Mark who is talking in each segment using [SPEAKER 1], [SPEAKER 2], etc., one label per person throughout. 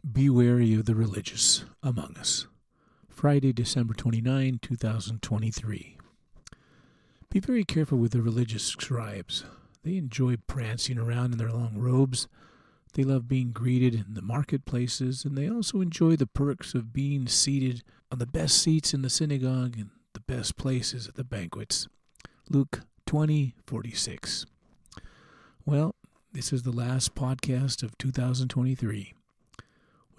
[SPEAKER 1] Be wary of the religious among us. Friday, December 29, 2023. Be very careful with the religious scribes. They enjoy prancing around in their long robes. They love being greeted in the marketplaces, and they also enjoy the perks of being seated on the best seats in the synagogue and the best places at the banquets. Luke 20:46. Well, this is the last podcast of 2023.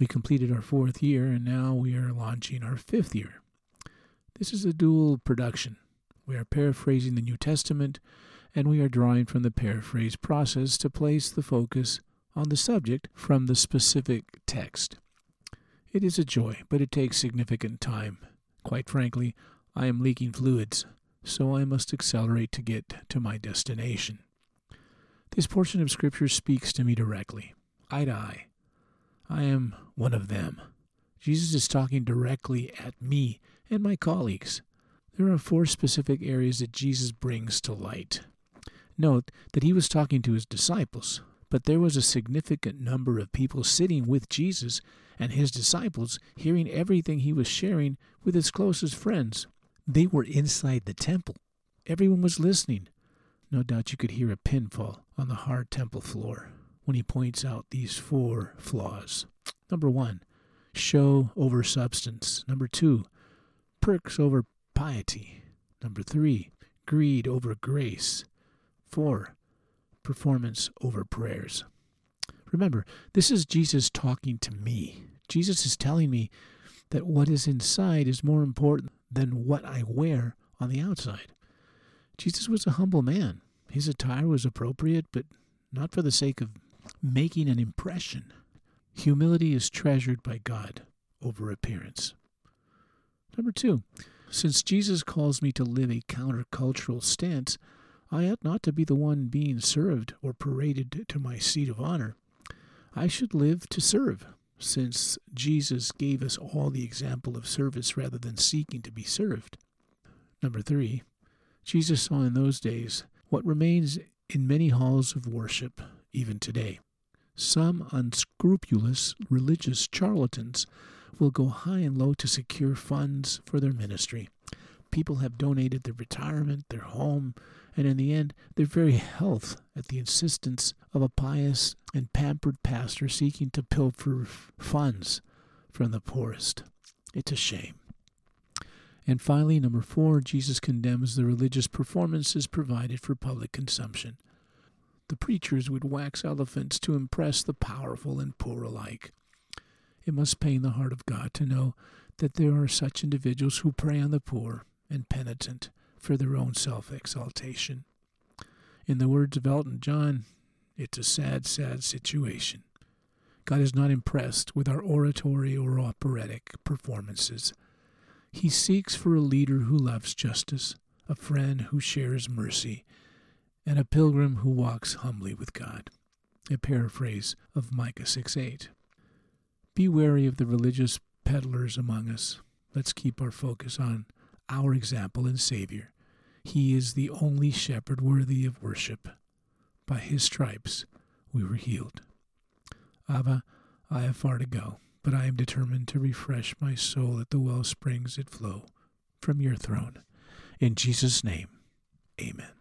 [SPEAKER 1] We completed our fourth year, and now we are launching our fifth year. This is a dual production. We are paraphrasing the New Testament, and we are drawing from the paraphrase process to place the focus on the subject from the specific text. It is a joy, but it takes significant time. Quite frankly, I am leaking fluids, so I must accelerate to get to my destination. This portion of Scripture speaks to me directly, eye to eye. I am one of them. Jesus is talking directly at me and my colleagues. There are four specific areas that Jesus brings to light. Note that he was talking to his disciples, but there was a significant number of people sitting with Jesus and his disciples, hearing everything he was sharing with his closest friends. They were inside the temple. Everyone was listening. No doubt you could hear a pin fall on the hard temple floor when he points out these four flaws. Number one, show over substance. Number two, perks over piety. Number three, greed over grace. Four, performance over prayers. Remember, this is Jesus talking to me. Jesus is telling me that what is inside is more important than what I wear on the outside. Jesus was a humble man. His attire was appropriate, but not for the sake of making an impression. Humility is treasured by God over appearance. Number two, since Jesus calls me to live a countercultural stance, I ought not to be the one being served or paraded to my seat of honor. I should live to serve, since Jesus gave us all the example of service rather than seeking to be served. Number three, Jesus saw in those days what remains in many halls of worship even today. Some unscrupulous religious charlatans will go high and low to secure funds for their ministry. People have donated their retirement, their home, and in the end, their very health at the insistence of a pious and pampered pastor seeking to pilfer funds from the poorest. It's a shame. And finally, number four, Jesus condemns the religious performances provided for public consumption. The preachers would wax elephants to impress the powerful and poor alike. It must pain the heart of God to know that there are such individuals who prey on the poor and penitent for their own self exaltation. In the words of Elton John, it's a sad, sad situation. God is not impressed with our oratory or operatic performances. He seeks for a leader who loves justice, a friend who shares mercy, and a pilgrim who walks humbly with God. A paraphrase of Micah 6 8. Be wary of the religious peddlers among us. Let's keep our focus on our example and Savior. He is the only shepherd worthy of worship. By his stripes we were healed. Abba, I have far to go, but I am determined to refresh my soul at the well springs that flow from your throne. In Jesus' name, amen.